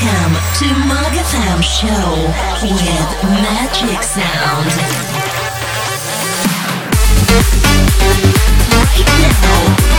ride the train. Quickly bounce it down.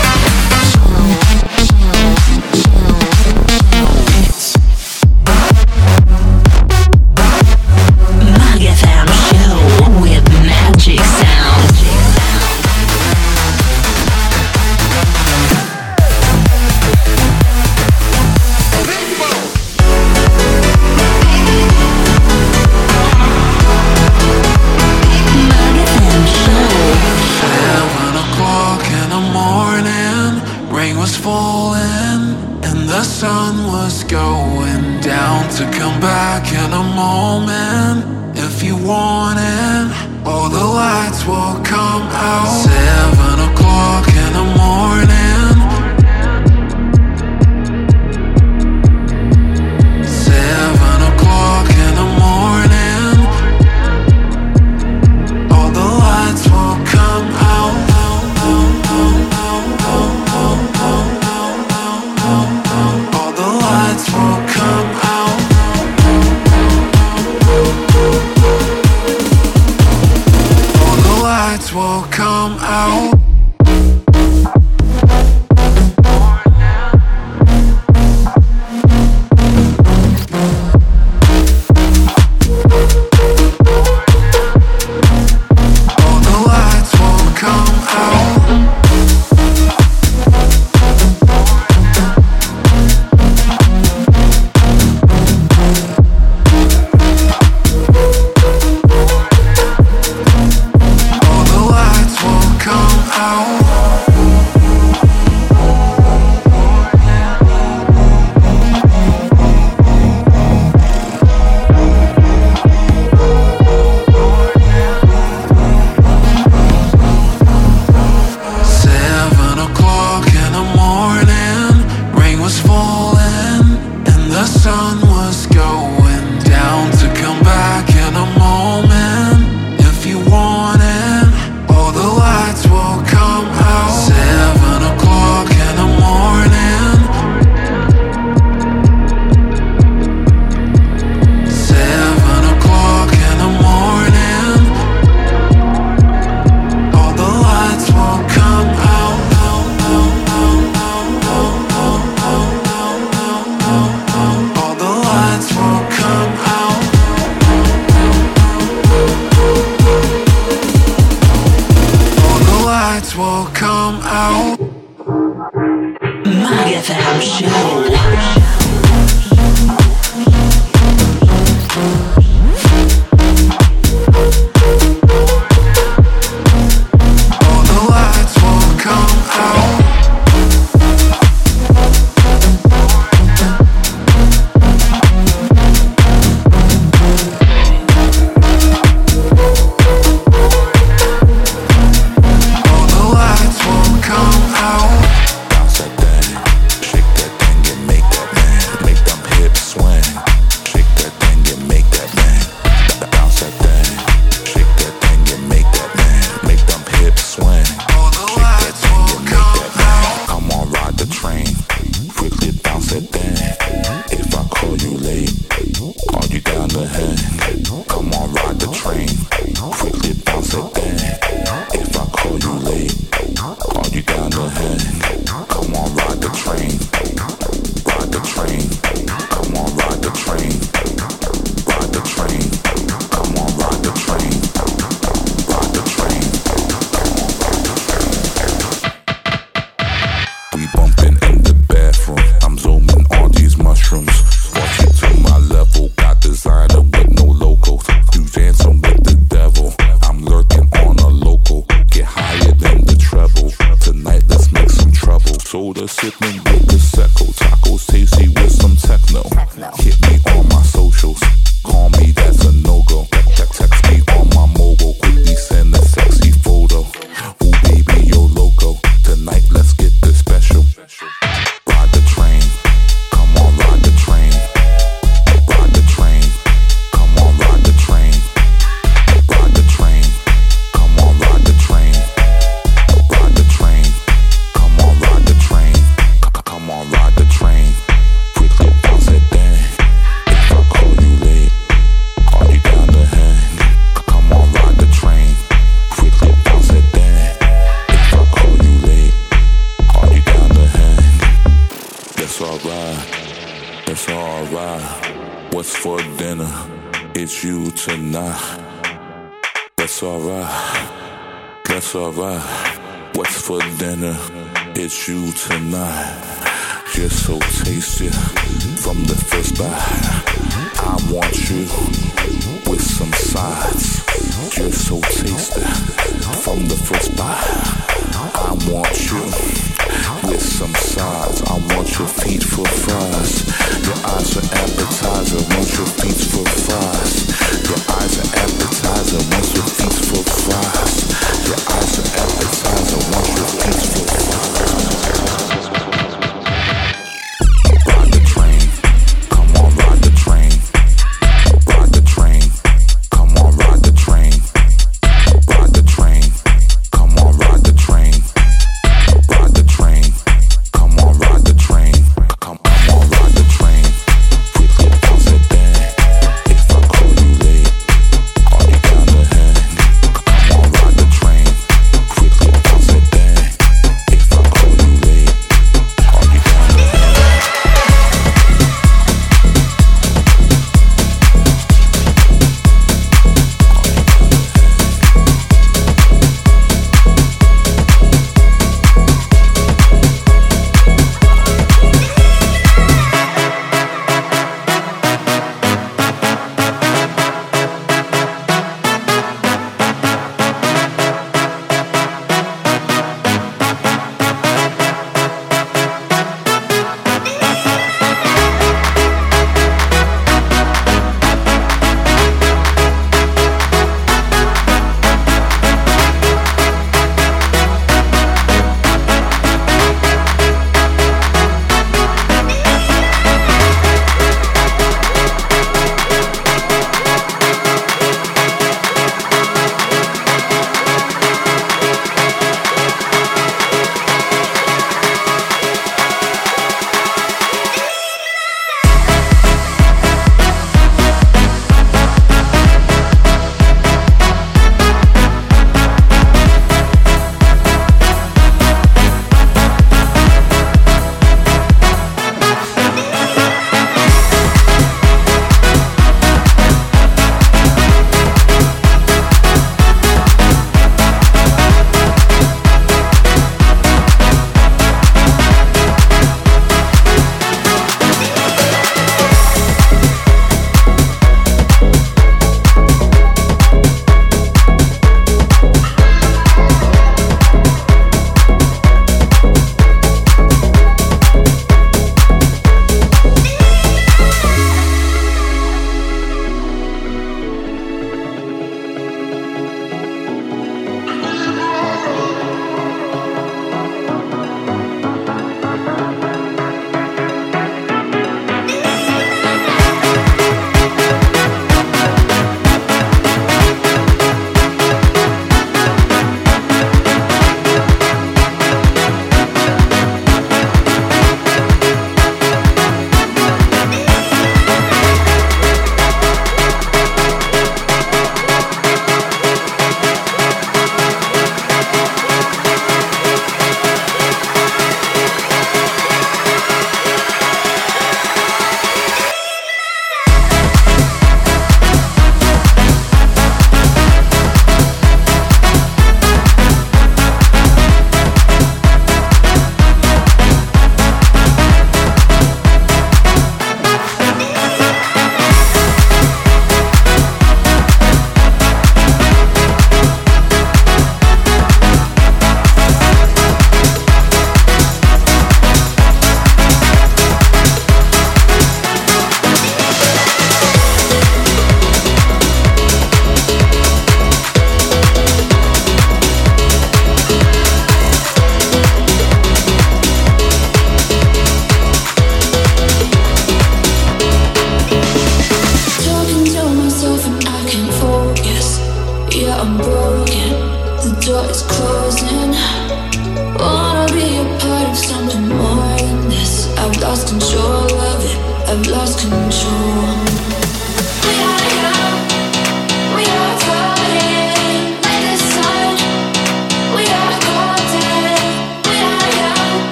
That's alright. That's alright. What's for dinner? It's you tonight. That's alright. That's alright. What's for dinner? It's you tonight. You're so tasty from the first bite. I want you with some sides. You're so tasty from the first bite. I want you with some sides. I want your feet for fries. Your eyes are appetizer. Want your feet for fries. Your eyes are appetizer. Want your feet for fries. Your eyes are appetizer. Want your feet for fries.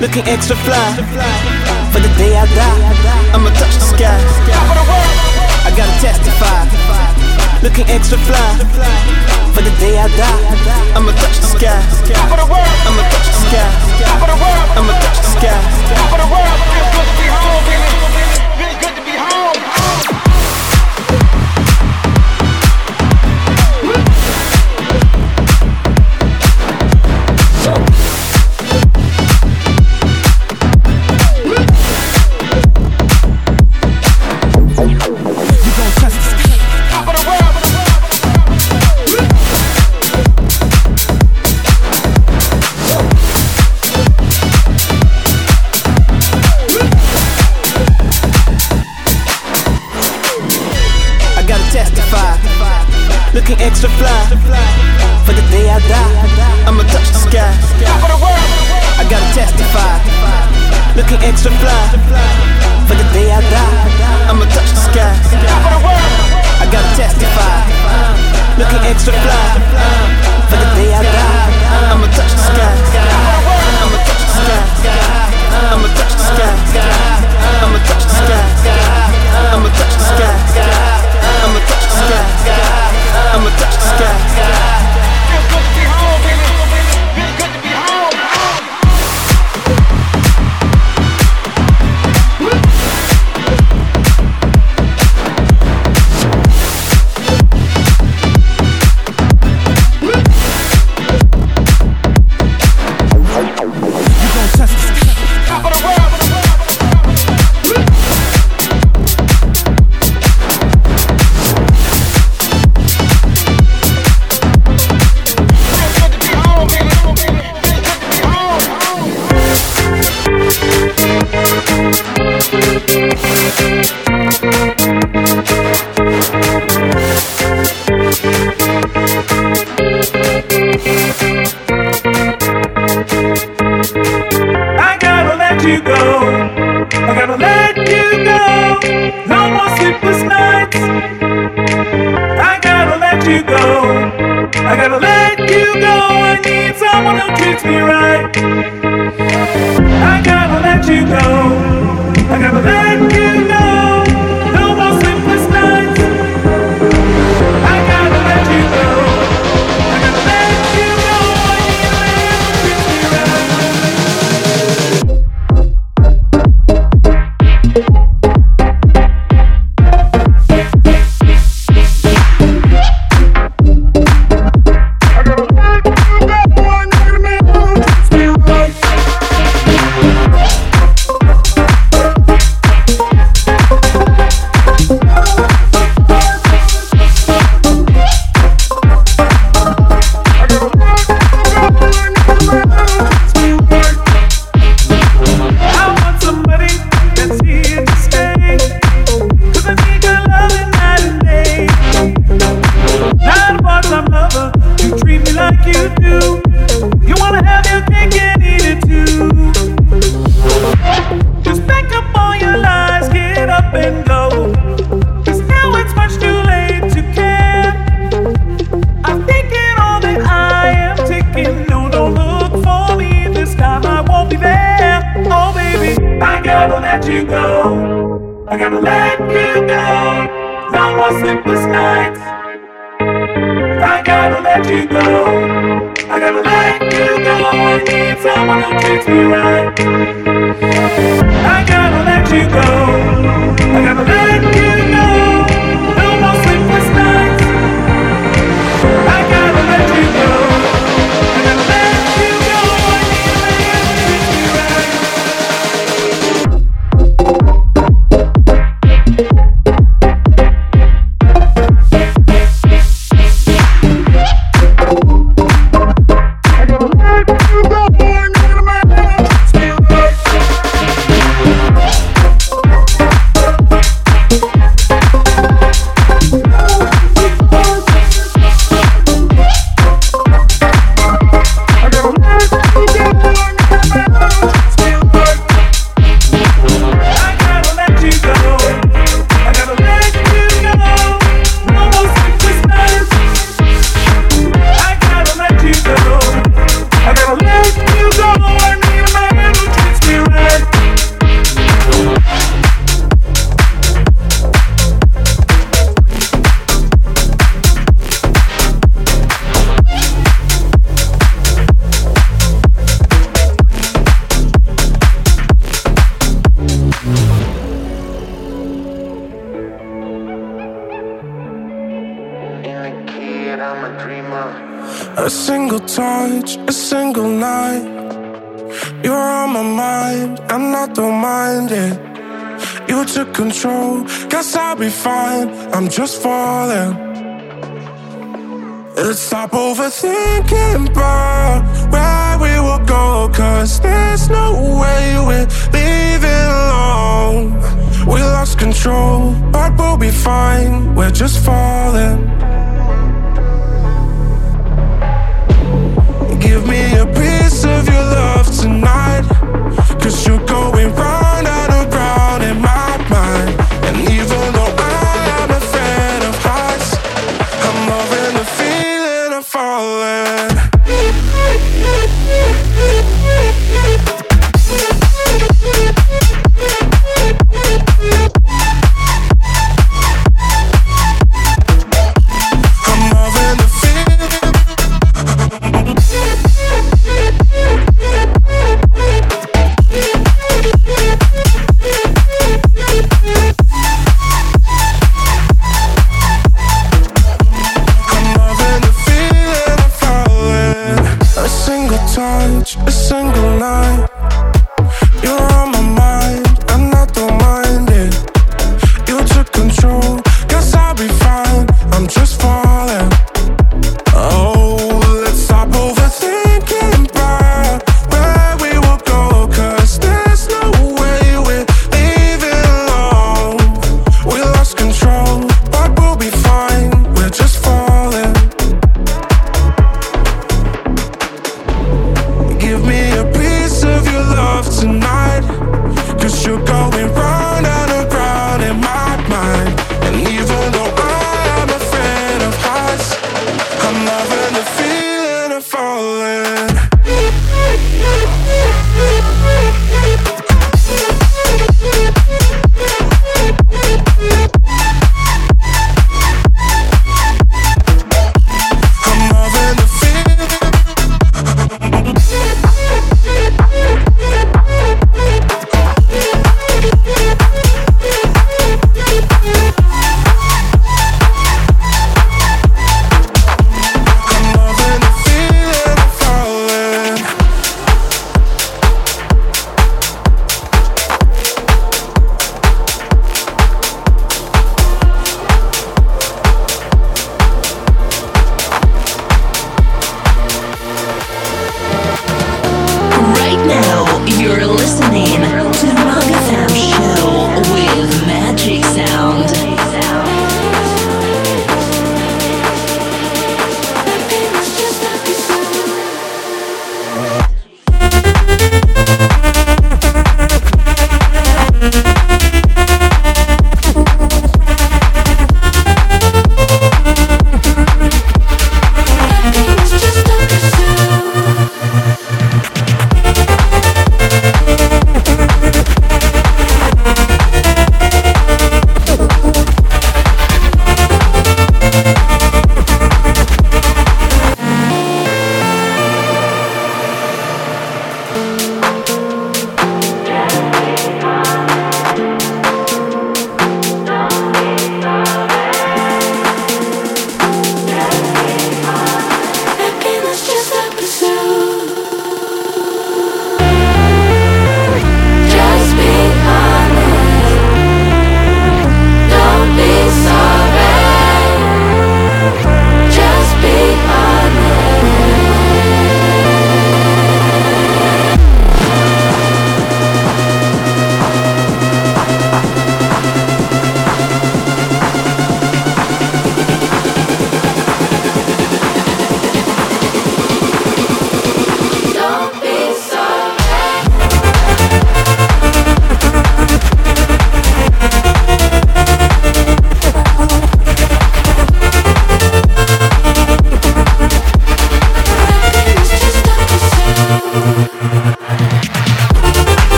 Looking extra fly. For the day I die, I'ma touch the sky. I gotta testify, looking extra fly. For the day I die, I'ma touch the sky. I'ma touch the sky. I'ma touch the sky. to fly. For the day I die, I'ma touch the sky. I'ma touch the sky. I'ma touch the sky. I'ma touch the sky. I'ma touch the sky. I'ma touch the sky. I'ma touch the sky.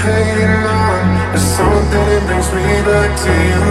hanging on. There's something that brings me back to you.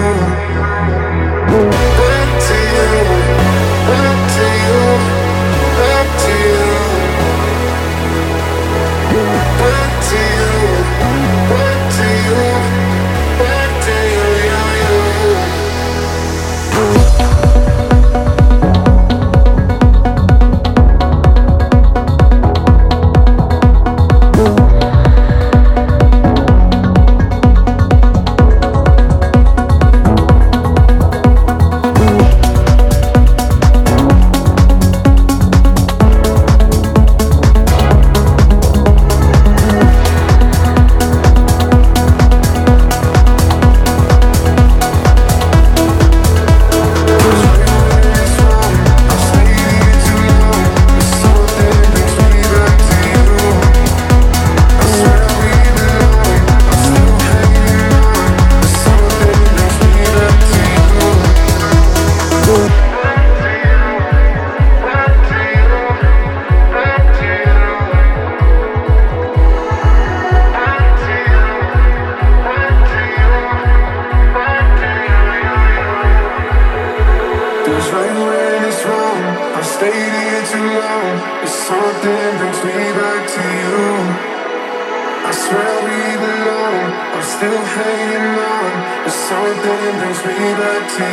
hanging on, something that brings me back to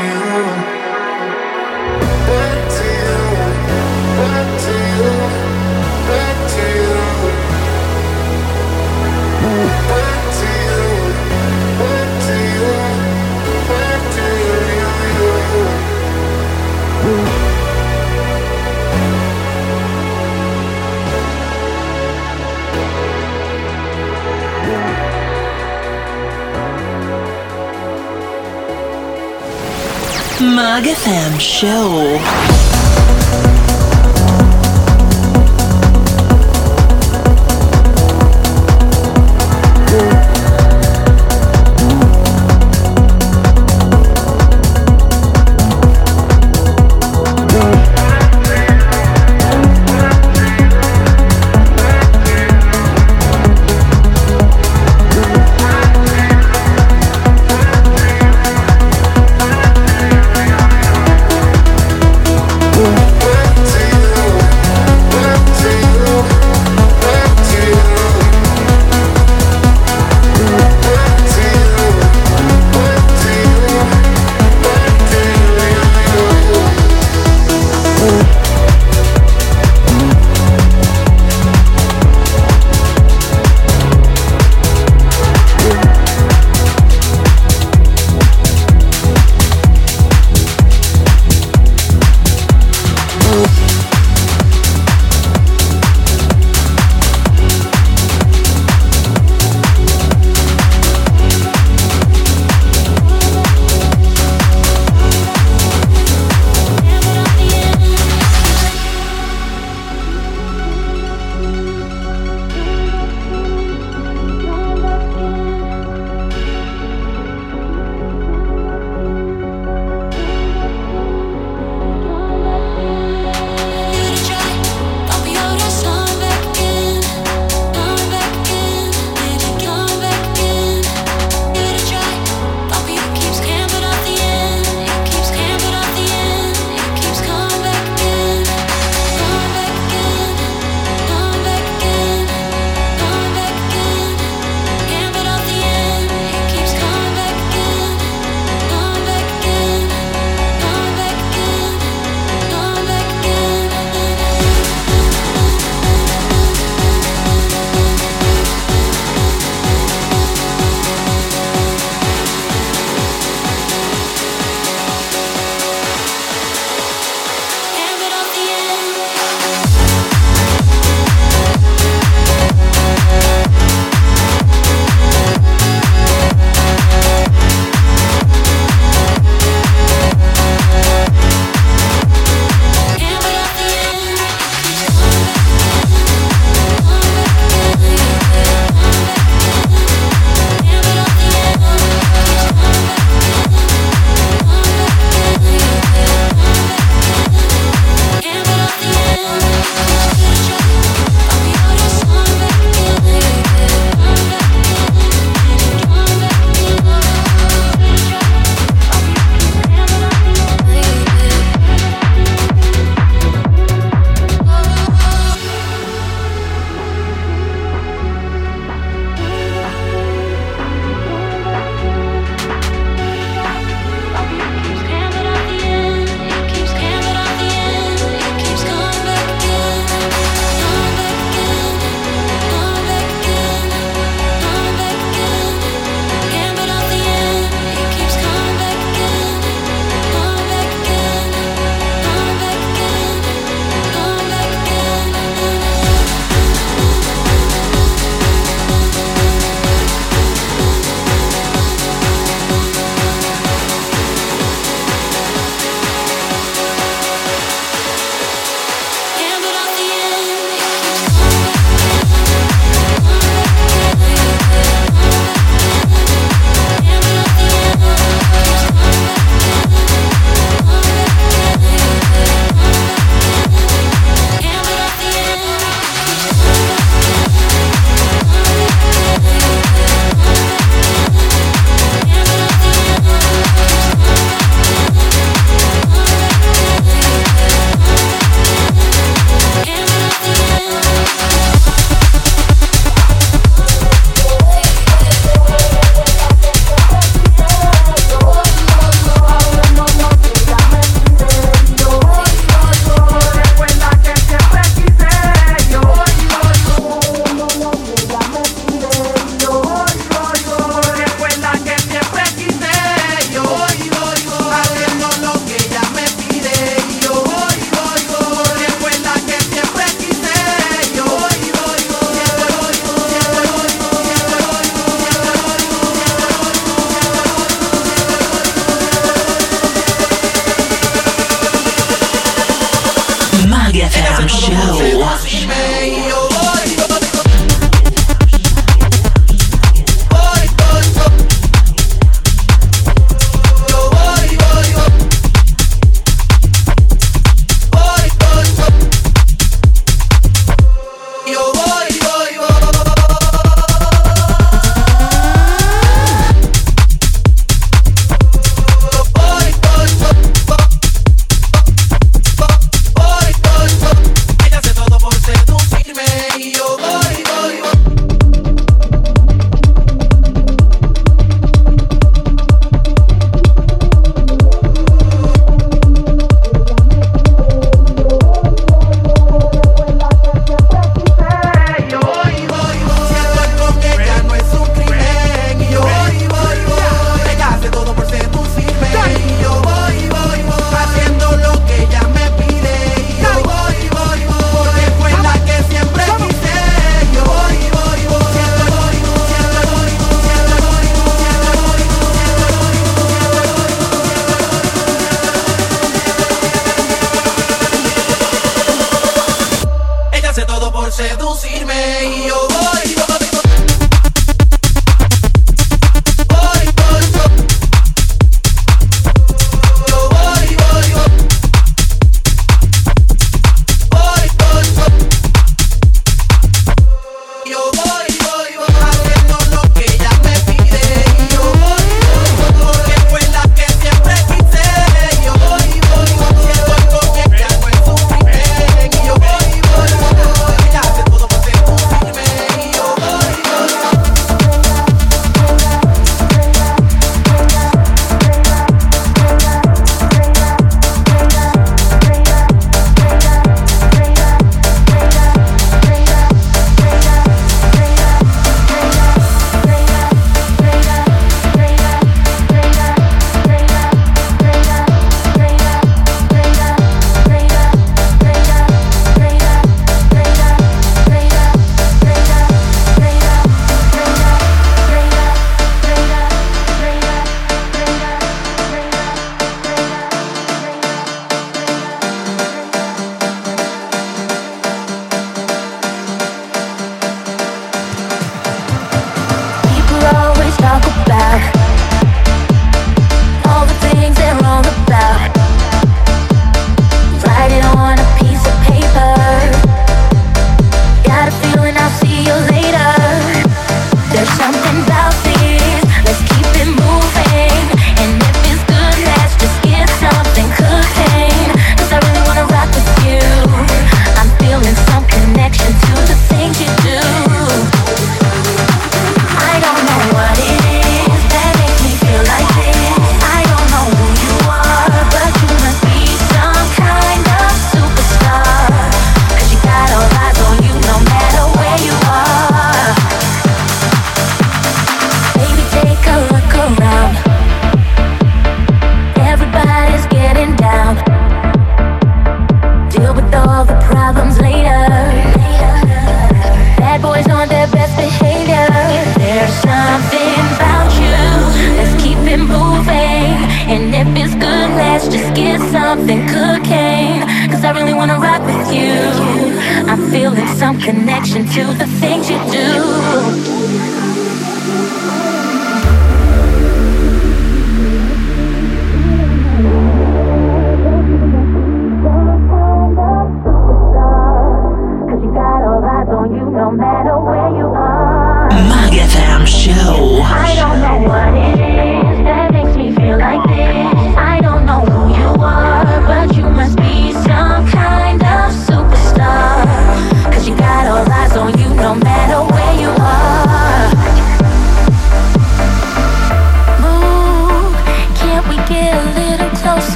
you. Mag FM Show.